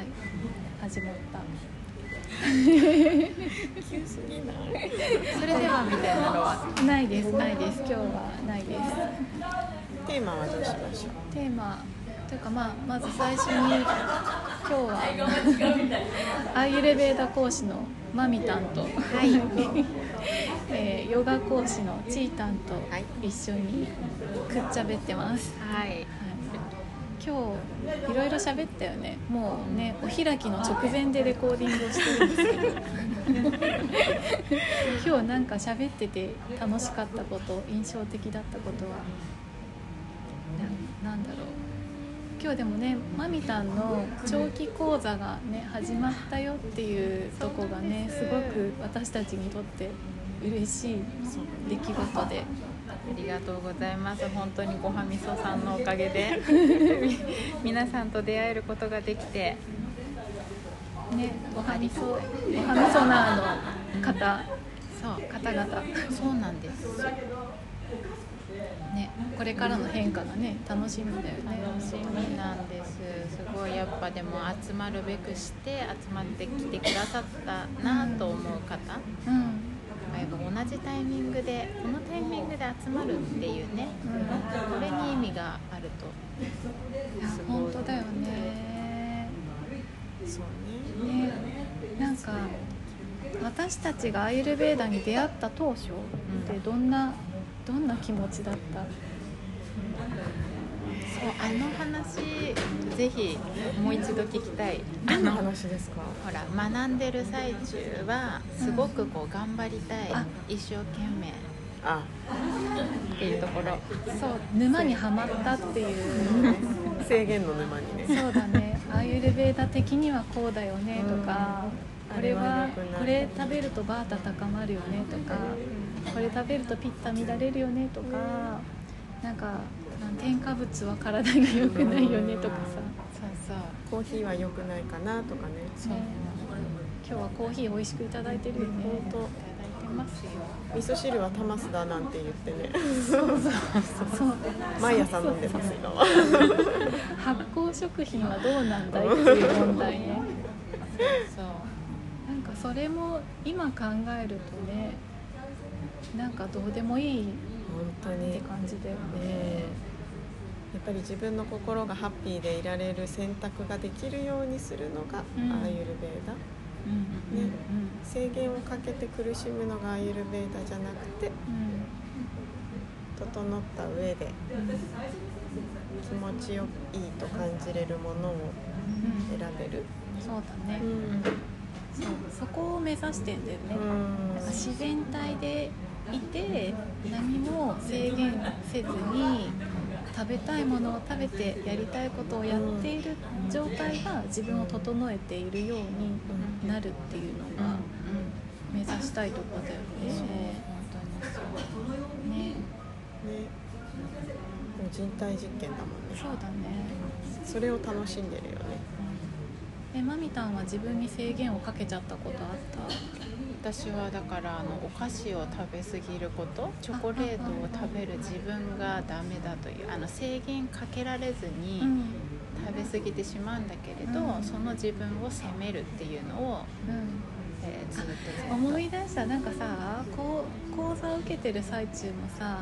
はい。始まった。急すぎない？それではみたいなのはないです。ないです。今日はないです。テーマはどうしましょう？テーマというかまあまず最初に今日はアーユルベーダ講師のマミタンと、えーヨガ講師のチータンとはい。一緒にくっちゃべってます、はい。はい、今日いろいろ喋ったよね。もうねお開きの直前でレコーディングをしてるんですけど。今日なんか喋ってて楽しかったこと印象的だったことは？ななんだろう。今日でもねマミタンの長期講座がね始まったよっていうとこがねすごく私たちにとって嬉しい出来事で。ありがとうございます。本当にごはみそさんのおかげで。み皆さんと出会えることができて。ね、おはみそ、おはみそナーの方、そう。方々、そうなんです。ね、これからの変化がね、楽しみだよね。楽しみなんです。すごいやっぱでも集まるべくして集まってきてくださったなと思う方。うん、やっぱ同じタイミングでこのタイミングで集まるっていうねこれに意味があるとすごい本当だよね。そうねね、なんか。私たちがアイルベーダに出会った当初ってどんな、どんな気持ちだった？そうあの話ぜひもう一度聞きたい。あ何のの話ですか？ほら学んでる最中はすごくこう頑張りたい、あ。一生懸命。あ。っていうところ。そう、沼にはまったっていう。制限の沼にね。そうだね。アーユルベーダ的にはこうだよねとか、うん。これはこれ食べるとバータ高まるよねとか、これ食べるとピッタ乱れるよねとか、なんかなん添加物は体に良くないよねとかそうそう。コーヒーは良くないかなとかね。さ、ね、今日はコーヒー美味しくいただいてるよね。本当。いただいてますよ。味噌汁はタマスだなんて言ってね。そう。毎朝飲んでます今は。発酵食品はどうなんだいっていう問題ね。そう。なんかそれも今考えるとね、なんかどうでもいい本当ってに感じだよね。っぱり自分の心がハッピーでいられる選択ができるようにするのがうん。アーユルベーダ、うんね。制限をかけて苦しむのがアーユルベーダじゃなくてうん。整った上で気持ちよいいと感じれるものをうん。選べる、そうだね、ん。そうそこを目指してんだよね、うん。なんか自然体でいて何も制限せずに食べたいものを食べてやりたいことをやっている状態が自分を整えているようになるっていうのが目指したいところだよね。本当にそう。ね。ね。人体実験だもんね。そうだね。それを楽しんでるよね。えマミタンは自分に制限をかけちゃったことあった？私はだからあのお菓子を食べ過ぎることチョコレートを食べる自分がダメだというあの制限かけられずにうん。食べ過ぎてしまうんだけれど、うん。その自分を責めるっていうのを、うん。えーずっと思い出したなんかさこう講座を受けてる最中もさ、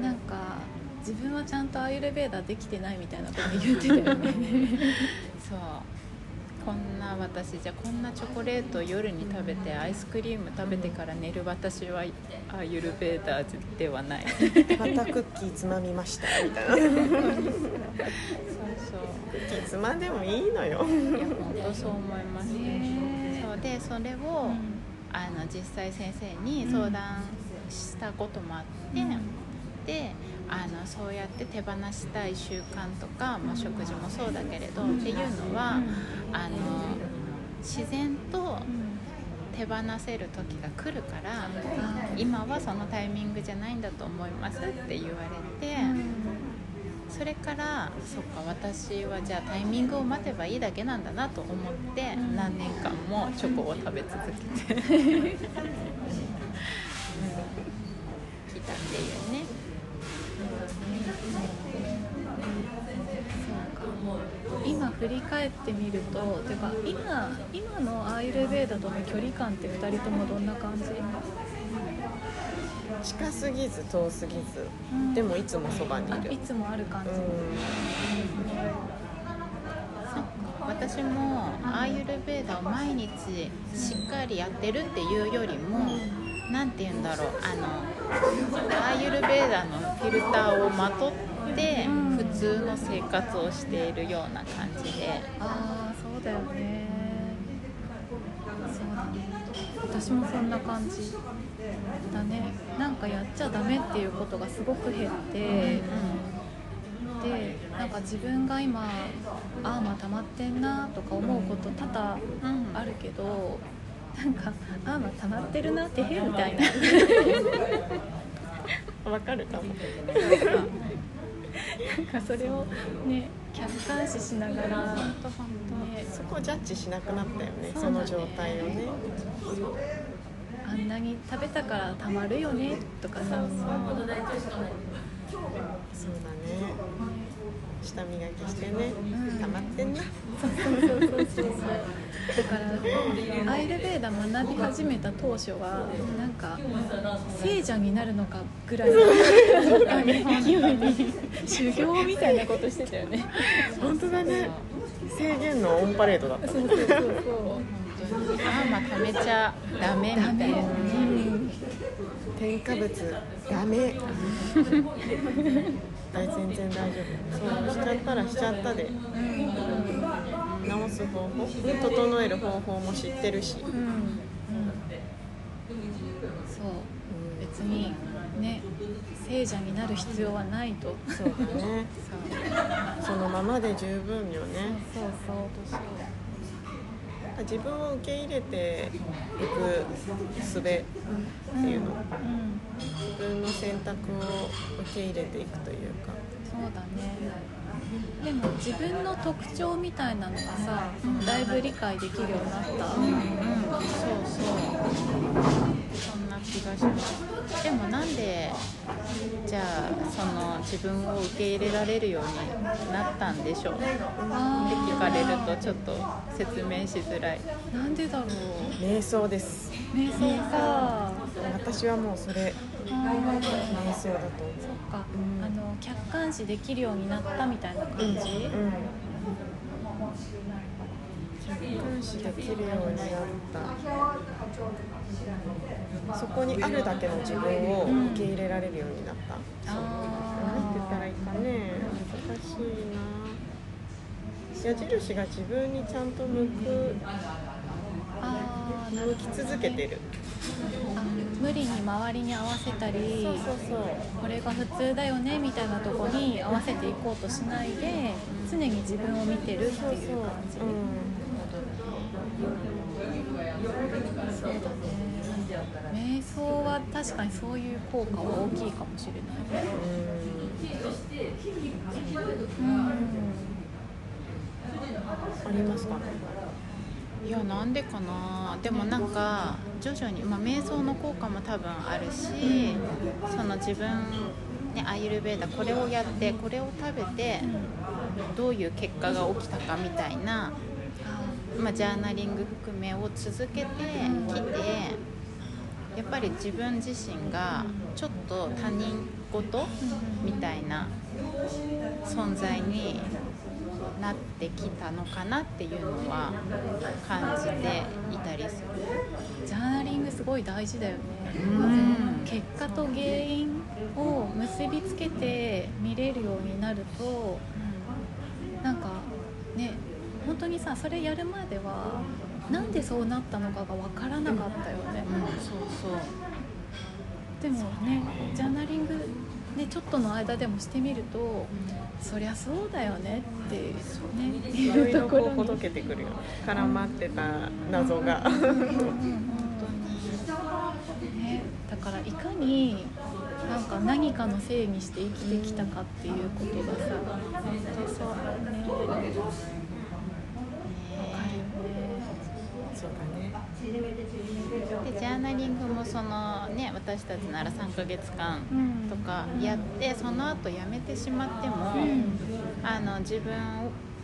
なんか自分はちゃんとアーユルベーダできてないみたいなこと言ってたよね。そうこんな私じゃこんなチョコレートを夜に食べてアイスクリーム食べてから寝る私はアーユルベーダーではない。そうまたクッキーつまみました。みたいなクそうッキーつまんでもいいのよ。いや本当そう思います。ねそうでそれを、あの実際先生に相談したこともあって、うん。であのそうやって手放したい習慣とか、まあ、食事もそうだけれど、っていうのは、あの自然と手放せる時が来るから今はそのタイミングじゃないんだと思いますって言われて、それからそっか私はじゃあタイミングを待てばいいだけなんだなと思って、ん。何年間もチョコを食べ続けて きたっていうね。振振り返ってみるとていうか今今のアーユルヴェーダとの距離感って2人ともどんな感じ？近すぎず遠すぎず、うん。でもいつもそばにいる。あいつもある感じ、う私もアーユルヴェーダを毎日しっかりやってるっていうよりも何て言うんだろう。あのアーユルヴェーダのフィルターをまとってうん。普通の生活をしているような感じで。ああそうだよね。そうだ。ね私もそんな感じだね。なんかやっちゃダメっていうことがすごく減って、でなんか自分が今あーまあ溜まってんなとか思うこと多々うん。あるけどなんかあーまあ溜まってるなってへみたいな。ん わかるかも。なんかそれをね客観視しながら、ね、そこをジャッジしなくなったよねその状態をね。あんなに食べたからたまるよねとかさそうだね下磨きしてねうん。溜まってんな。そうそうそうそう。そうだからアイルベーダ学び始めた当初はなんか聖者になるのかぐらいの 修行みたいなことしてたよね。本当だね。制限のオンパレードだった。そうそうそうそうあーまあ食べちゃダメみたダメ、いな。うん、添加物。ダメ。大全然大丈夫。そうしちゃったらしちゃったで。直す方法。整える方法も知ってるし、うん。うんそう。別にね聖者になる必要はないと。そうだね。そのままで十分よね。そうそう自分を受け入れていく術っていうの、うん自分の選択を受け入れていくというか。そうだね。でも自分の特徴みたいなのがさだいぶ理解できるようになった、うん、そうそう。そんな気がしますでもなんでじゃあその自分を受け入れられるようになったんでしょう？って聞かれるとちょっと説明しづらい。なんでだろう？瞑想です。瞑想。か私はもうそれ瞑想だと。思うそっか、うん。あの客観視できるようになったみたいな感じ、うん客観視できるようになった。そこにあるだけの自分を受け入れられるようになった、なんて言ったらいいかね。難しいな。矢印が自分にちゃんと向く。向き続けてる。あ無理に周りに合わせたりそうそうそう。これが普通だよねみたいなとこに合わせていこうとしないで常に自分を見てるっていう感じ、そうだね瞑想は確か？にそういう効果は大きいか？もしれないうん。ありますか？いやなん。でか？なでもなん。か？徐々に、まあ、瞑想の効果も多分あるしその自分、ね、アイルベーダこれをやってこれを食べてどういう結果が起きたか？みたいな、まあ、ジャーナリング含めを続けてきてやっぱり自分自身がちょっと他人事みたいな存在になってきたのかなっていうのは感じていたりする。ジャーナリングすごい大事だよねうん結果と原因を結びつけて見れるようになると本当にさそれやるまではなんでそうなったのかが分からなかったよね、うん、そうそう。でもねジャーナリングねちょっとの間でもしてみるとそりゃそうだよねってねいろいろこうほどけてくるよ絡まってた謎が。うん。うん。うん。ね、だからいかになん。か何かのせいにして生きてきたかっていうことがさ本当そうねわかるよねそうだねでジャーナリングもそのね私たちなら3ヶ月間うん。とかやってその後やめてしまっても、うん。あの自分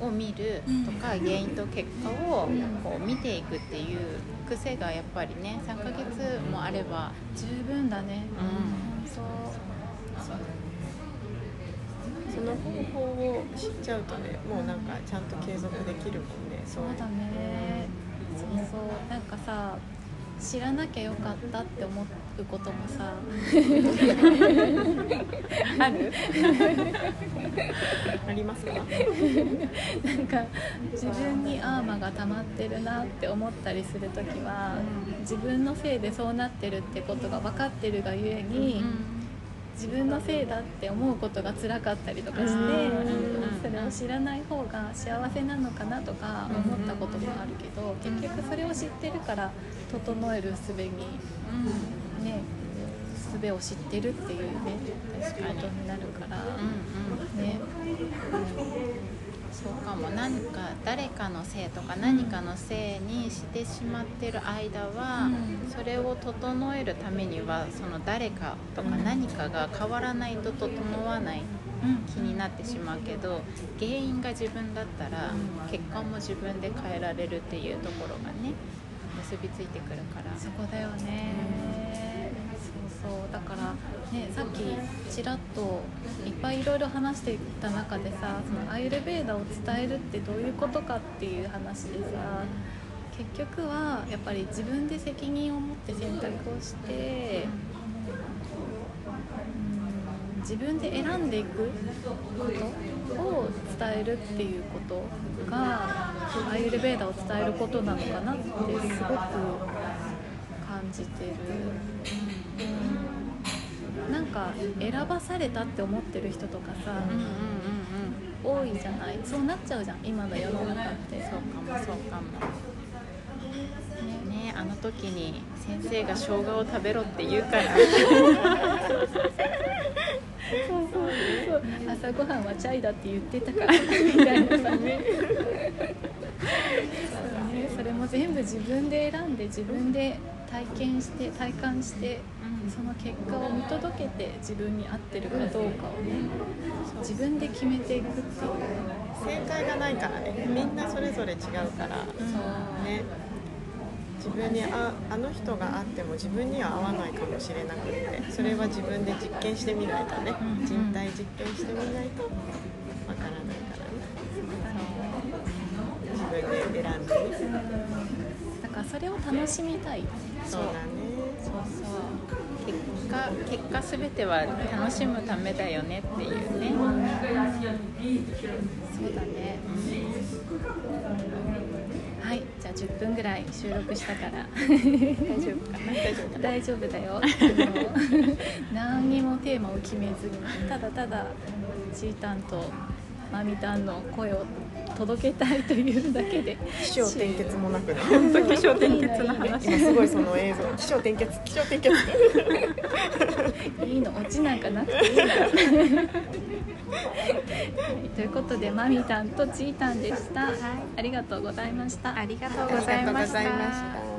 を見るとか、原因と結果をこう見ていくっていう癖がやっぱりね3ヶ月もあれば十分だね。うん。そう。その方法を知っちゃうとねもうなんかちゃんと継続できるもんね。そうだねそうなんかさ知らなきゃよかったって思うこともさ ある？ありますか？なんか自分にアーマが溜まってるなって思ったりする時は自分のせいでそうなってるってことが分かってるがゆえに、自分のせいだって思うことが辛かったりとかして、うん。それを知らない方が幸せなのかなとか思ったこともあるけど、結局それを知ってるから整える術にね術を知ってるっていうね確かに。なるから、ね、そうかも。何か誰かのせいとか何かのせいにしてしまってる間は、うん。それを整えるためにはその誰かとか何かが変わらないと整わない気になってしまうけど原因が自分だったら結果も自分で変えられるっていうところがね結びついてくるから。そこだよね、そうだからねさっきちらっといっぱいいろいろ話していた中でさそのアイルベーダを伝えるってどういうことかっていう話でさ結局はやっぱり自分で責任を持って選択をして、うん自分で選んでいくことを伝えるっていうことがアイルベーダを伝えることなのかなってすごく感じてる、なんか選ばされたって思ってる人とかさ、うんうんうんうん多いじゃない？そうなっちゃうじゃん今の世の中って。そうかもそうかも。ねあの時に先生が生姜を食べろって言うから。そう朝ごはんはチャイだって言ってたから。みたいなさねそうねそれも全部自分で選んで自分で体験して体感してその結果を見届けて自分に合ってるかどうかをね自分で決めていくっていう。正解がないからねみんなそれぞれ違うから、ね。自分にああの人があっても自分には合わないかもしれなくってそれは自分で実験してみないとね、うん。人体実験してみないとわからないからね。自分で選んでねだからそれを楽しみたい。そうだね。そうそう結果結果すべては楽しむためだよねっていうね、そうだね、はい。じゃあ10分ぐらい収録したから。大丈夫かな。大丈夫大丈夫だよ。何にもテーマを決めずに。ただただちーたんとまみたんの声を届けたいというだけで。起承転結もなく。ね本当起承転結の話。今すごいその映像。起承転結。起承転結。いいのオチなんかなくていいの。はいということでまみたんとちーた。んでした、ありがとうございました。ありがとうございました